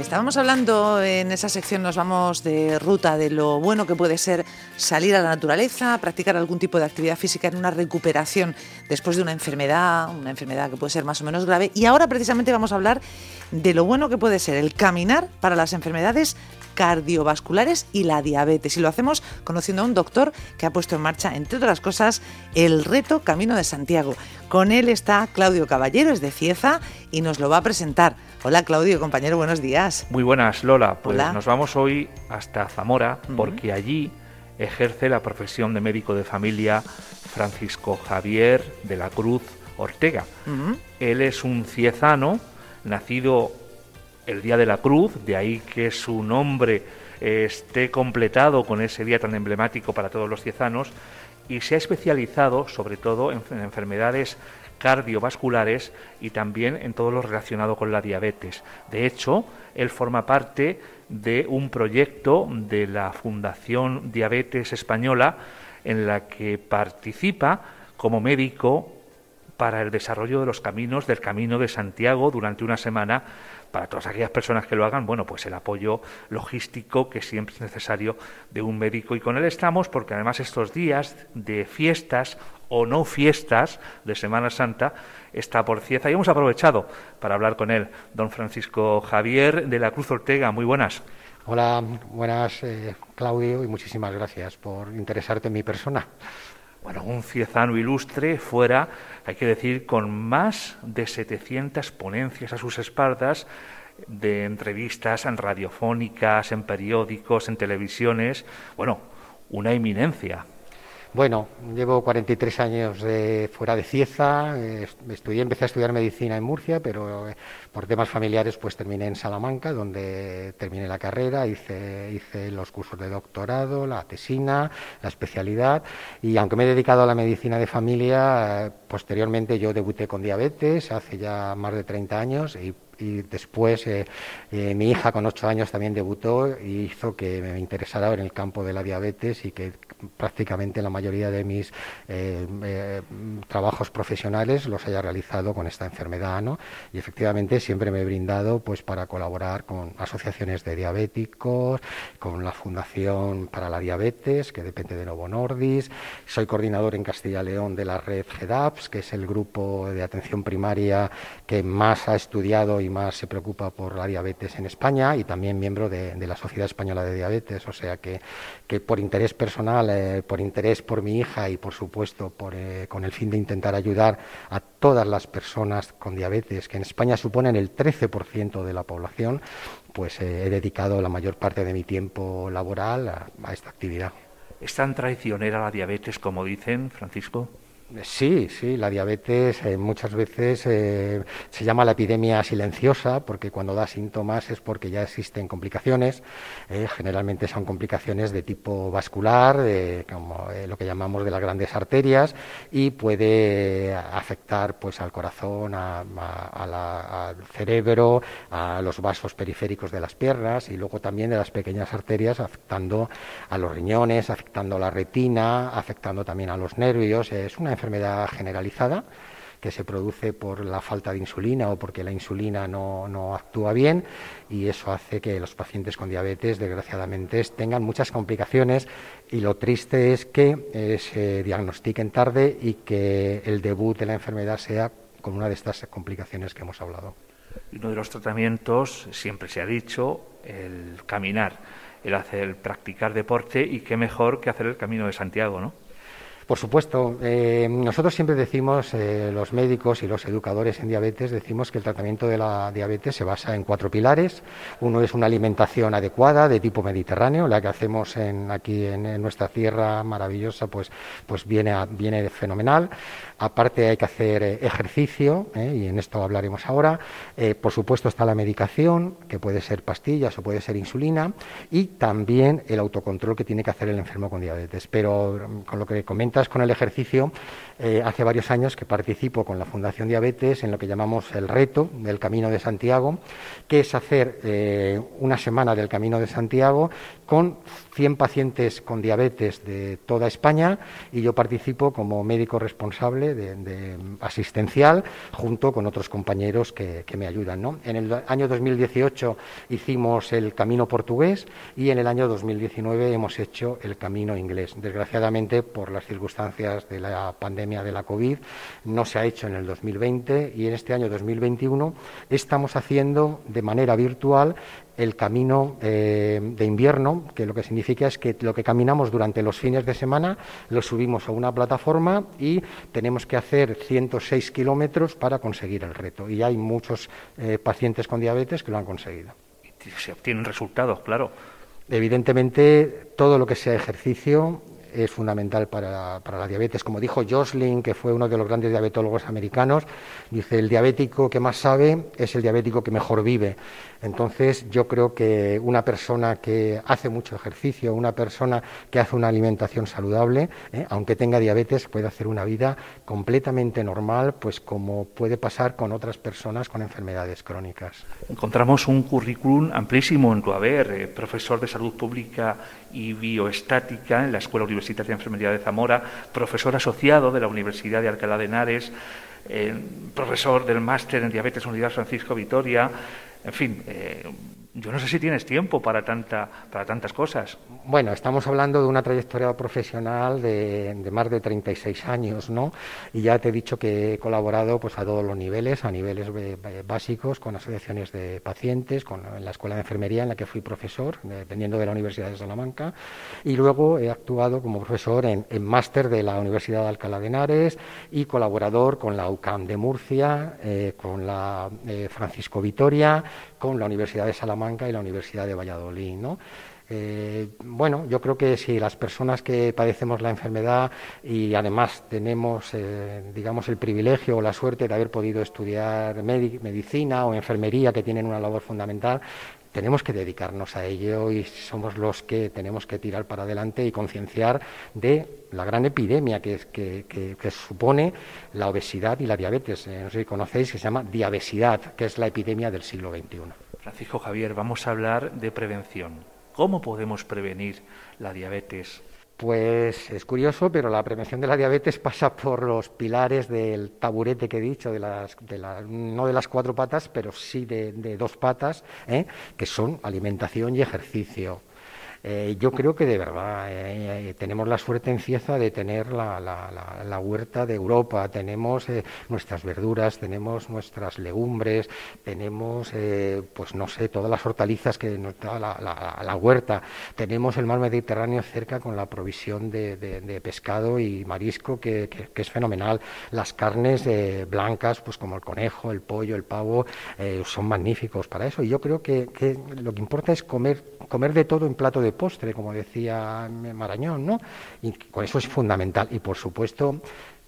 estábamos hablando en esa sección, nos vamos de ruta de lo bueno que puede ser salir a la naturaleza, practicar algún tipo de actividad física en una recuperación después de una enfermedad, una enfermedad que puede ser más o menos grave. Y ahora precisamente vamos a hablar de lo bueno que puede ser el caminar para las enfermedades cardiovasculares y la diabetes. Y lo hacemos conociendo a un doctor que ha puesto en marcha, entre otras cosas, el reto Camino de Santiago. Con él está Claudio Caballero, es de Cieza, y nos lo va a presentar. Hola Claudio, compañero, buenos días. Muy buenas, Lola. Pues nos vamos hoy hasta Zamora, porque allí ejerce la profesión de médico de familia Francisco Javier de la Cruz Ortega. Él es un ciezano, nacido el Día de la Cruz, de ahí que su nombre esté completado con ese día tan emblemático para todos los ciezanos, y se ha especializado sobre todo en, enfermedades cardiovasculares y también en todo lo relacionado con la diabetes. De hecho, él forma parte de un proyecto de la Fundación Diabetes Española en la que participa como médico para el desarrollo de los caminos del Camino de Santiago durante una semana para todas aquellas personas que lo hagan, bueno, pues el apoyo logístico que siempre es necesario de un médico. Y con él estamos porque además estos días de fiestas o no fiestas de Semana Santa está por Cieza y hemos aprovechado para hablar con él. Don Francisco Javier de la Cruz Ortega, muy buenas. Hola, buenas eh, Claudio y muchísimas gracias por interesarte en mi persona. Bueno, un ciezano ilustre fuera, hay que decir, con más de 700 ponencias a sus espaldas, de entrevistas en radiofónicas, en periódicos, en televisiones. Bueno, una eminencia. Bueno, llevo 43 años de, fuera de Cieza, estudié, empecé a estudiar medicina en Murcia, pero eh, por temas familiares pues terminé en Salamanca, donde terminé la carrera, hice, hice los cursos de doctorado, la tesina, la especialidad, y aunque me he dedicado a la medicina de familia, eh, posteriormente yo debuté con diabetes hace ya más de 30 años y y después eh, eh, mi hija con ocho años también debutó y hizo que me interesara en el campo de la diabetes y que prácticamente la mayoría de mis eh, trabajos profesionales los haya realizado con esta enfermedad ¿no? y efectivamente siempre me he brindado pues para colaborar con asociaciones de diabéticos con la Fundación para la Diabetes que depende de Novo Nordis soy coordinador en Castilla y León de la red GEDAPS que es el grupo de atención primaria que más ha estudiado y más se preocupa por la diabetes en España y también miembro de, la Sociedad Española de Diabetes. O sea que, que por interés personal, eh, por interés por mi hija y por supuesto por, eh, con el fin de intentar ayudar a todas las personas con diabetes, que en España suponen el 13% de la población, pues eh, he dedicado la mayor parte de mi tiempo laboral a esta actividad. ¿Es tan traicionera la diabetes como dicen, Francisco? Sí, sí, la diabetes eh, muchas veces eh, se llama la epidemia silenciosa porque cuando da síntomas es porque ya existen complicaciones. Eh, generalmente son complicaciones de tipo vascular, como lo que llamamos de las grandes arterias, y puede afectar pues al corazón, al cerebro, a los vasos periféricos de las piernas y luego también de las pequeñas arterias afectando a los riñones, afectando a la retina, afectando también a los nervios. Es una enfermedad generalizada que se produce por la falta de insulina o porque la insulina no, actúa bien y eso hace que los pacientes con diabetes desgraciadamente tengan muchas complicaciones y lo triste es que eh, se diagnostiquen tarde y que el debut de la enfermedad sea con una de estas complicaciones que hemos hablado. Uno de los tratamientos, siempre se ha dicho, el caminar, el hacer, el practicar deporte y qué mejor que hacer el camino de Santiago, ¿no? Por supuesto, eh, nosotros siempre decimos, eh, los médicos y los educadores en diabetes, decimos que el tratamiento de la diabetes se basa en cuatro pilares. Uno es una alimentación adecuada de tipo mediterráneo, la que hacemos en, aquí en, nuestra tierra maravillosa, pues, pues viene, viene fenomenal. Aparte hay que hacer eh, ejercicio, y en esto hablaremos ahora. por supuesto está la medicación, que puede ser pastillas o puede ser insulina, y también el autocontrol que tiene que hacer el enfermo con diabetes. Pero con lo que comento, con el ejercicio, eh, hace varios años que participo con la Fundación Diabetes en lo que llamamos el reto del Camino de Santiago, que es hacer eh, una semana del Camino de Santiago con 100 pacientes con diabetes de toda España y yo participo como médico responsable de, asistencial junto con otros compañeros que, me ayudan. En el año 2018 hicimos el camino portugués y en el año 2019 hemos hecho el camino inglés. Desgraciadamente, por las circunstancias de la pandemia de la COVID, no se ha hecho en el 2020 y en este año 2021 estamos haciendo de manera virtual el camino eh, de invierno, que lo que significa es que lo que caminamos durante los fines de semana lo subimos a una plataforma y tenemos que hacer 106 kilómetros para conseguir el reto. Y hay muchos eh, pacientes con diabetes que lo han conseguido. Y se obtienen resultados, claro. Evidentemente, todo lo que sea ejercicio es fundamental para, para, la diabetes. Como dijo Josling, que fue uno de los grandes diabetólogos americanos, dice, el diabético que más sabe es el diabético que mejor vive. Entonces, yo creo que una persona que hace mucho ejercicio, una persona que hace una alimentación saludable, ¿eh? aunque tenga diabetes, puede hacer una vida completamente normal, pues como puede pasar con otras personas con enfermedades crónicas. Encontramos un currículum amplísimo en tu haber, eh, profesor de salud pública y bioestática en la Escuela Universitaria de Enfermería de Zamora, profesor asociado de la Universidad de Alcalá de Henares, eh, profesor del máster en diabetes Unidad Francisco Vitoria, en fin, eh, yo no sé si tienes tiempo para, tanta, para tantas cosas. Bueno, estamos hablando de una trayectoria profesional de, más de 36 años, ¿no? Y ya te he dicho que he colaborado pues, a todos los niveles, a niveles eh, básicos, con asociaciones de pacientes, con, en la Escuela de Enfermería en la que fui profesor, dependiendo de la Universidad de Salamanca, y luego he actuado como profesor en, máster de la Universidad de Alcalá de Henares y colaborador con la UCAM de Murcia, eh, con la Francisco Vitoria, con la Universidad de Salamanca y la Universidad de Valladolid. ¿no? Eh, bueno, yo creo que si las personas que padecemos la enfermedad y además tenemos, eh, digamos, el privilegio o la suerte de haber podido estudiar medicina o enfermería, que tienen una labor fundamental, tenemos que dedicarnos a ello y somos los que tenemos que tirar para adelante y concienciar de la gran epidemia que, supone la obesidad y la diabetes. Eh, no sé si conocéis, que se llama diabesidad, que es la epidemia del siglo XXI. Francisco Javier, vamos a hablar de prevención. ¿Cómo podemos prevenir la diabetes? Pues es curioso, pero la prevención de la diabetes pasa por los pilares del taburete que he dicho, de las, no de las cuatro patas, pero sí de, dos patas, ¿eh? que son alimentación y ejercicio. Eh, yo creo que de verdad eh, eh, tenemos la suerte en Cieza de tener la, la, huerta de Europa, tenemos nuestras verduras, tenemos nuestras legumbres, tenemos, pues no sé, todas las hortalizas que nos da la, huerta, tenemos el mar Mediterráneo cerca con la provisión de, pescado y marisco que, es fenomenal, las carnes blancas, pues como el conejo, el pollo, el pavo, son magníficos para eso. Y yo creo que, que lo que importa es comer, comer de todo en plato de postre, como decía Marañón, ¿no? Y con eso es fundamental. Y por supuesto,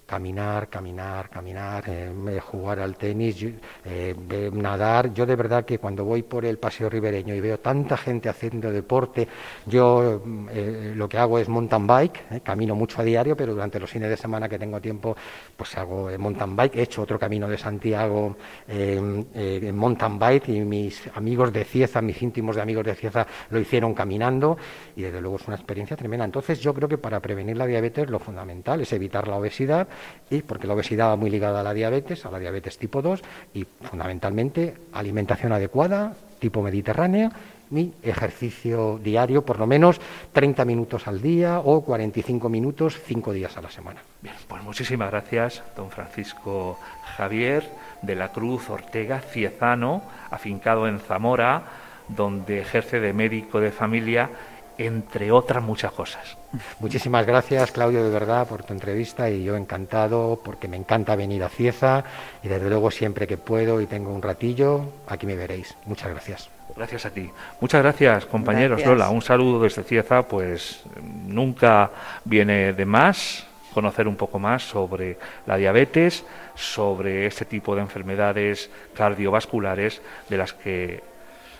caminar, caminar, caminar, eh, jugar al tenis, eh, nadar. Yo de verdad que cuando voy por el paseo ribereño y veo tanta gente haciendo deporte, yo eh, lo que hago es mountain bike, camino mucho a diario, pero durante los fines de semana que tengo tiempo, pues hago mountain bike. He hecho otro camino de Santiago en mountain bike y mis amigos de Cieza, mis íntimos de amigos de Cieza lo hicieron caminando y desde luego es una experiencia tremenda. Entonces yo creo que para prevenir la diabetes lo fundamental es evitar la obesidad, y porque la obesidad va muy ligada a la diabetes, a la diabetes tipo 2 y fundamentalmente alimentación adecuada, tipo mediterránea y ejercicio diario, por lo menos 30 minutos al día o 45 minutos, 5 días a la semana. Bien, pues muchísimas gracias, don Francisco Javier de la Cruz Ortega Ciezano, afincado en Zamora, donde ejerce de médico de familia entre otras muchas cosas. Muchísimas gracias, Claudio, de verdad, por tu entrevista y yo encantado porque me encanta venir a Cieza y desde luego siempre que puedo y tengo un ratillo, aquí me veréis. Muchas gracias. Gracias a ti. Muchas gracias, compañeros. Lola, un saludo desde Cieza, pues nunca viene de más conocer un poco más sobre la diabetes, sobre este tipo de enfermedades cardiovasculares de las que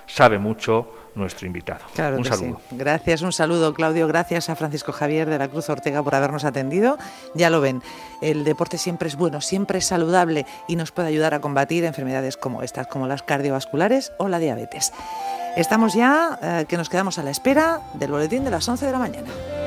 sabe mucho nuestro invitado. Claro un saludo. Gracias, un saludo Claudio, gracias a Francisco Javier de la Cruz Ortega por habernos atendido. Ya lo ven, el deporte siempre es bueno, siempre es saludable y nos puede ayudar a combatir enfermedades como estas, como las cardiovasculares o la diabetes. Estamos ya, eh, que nos quedamos a la espera del boletín de las 11 de la mañana.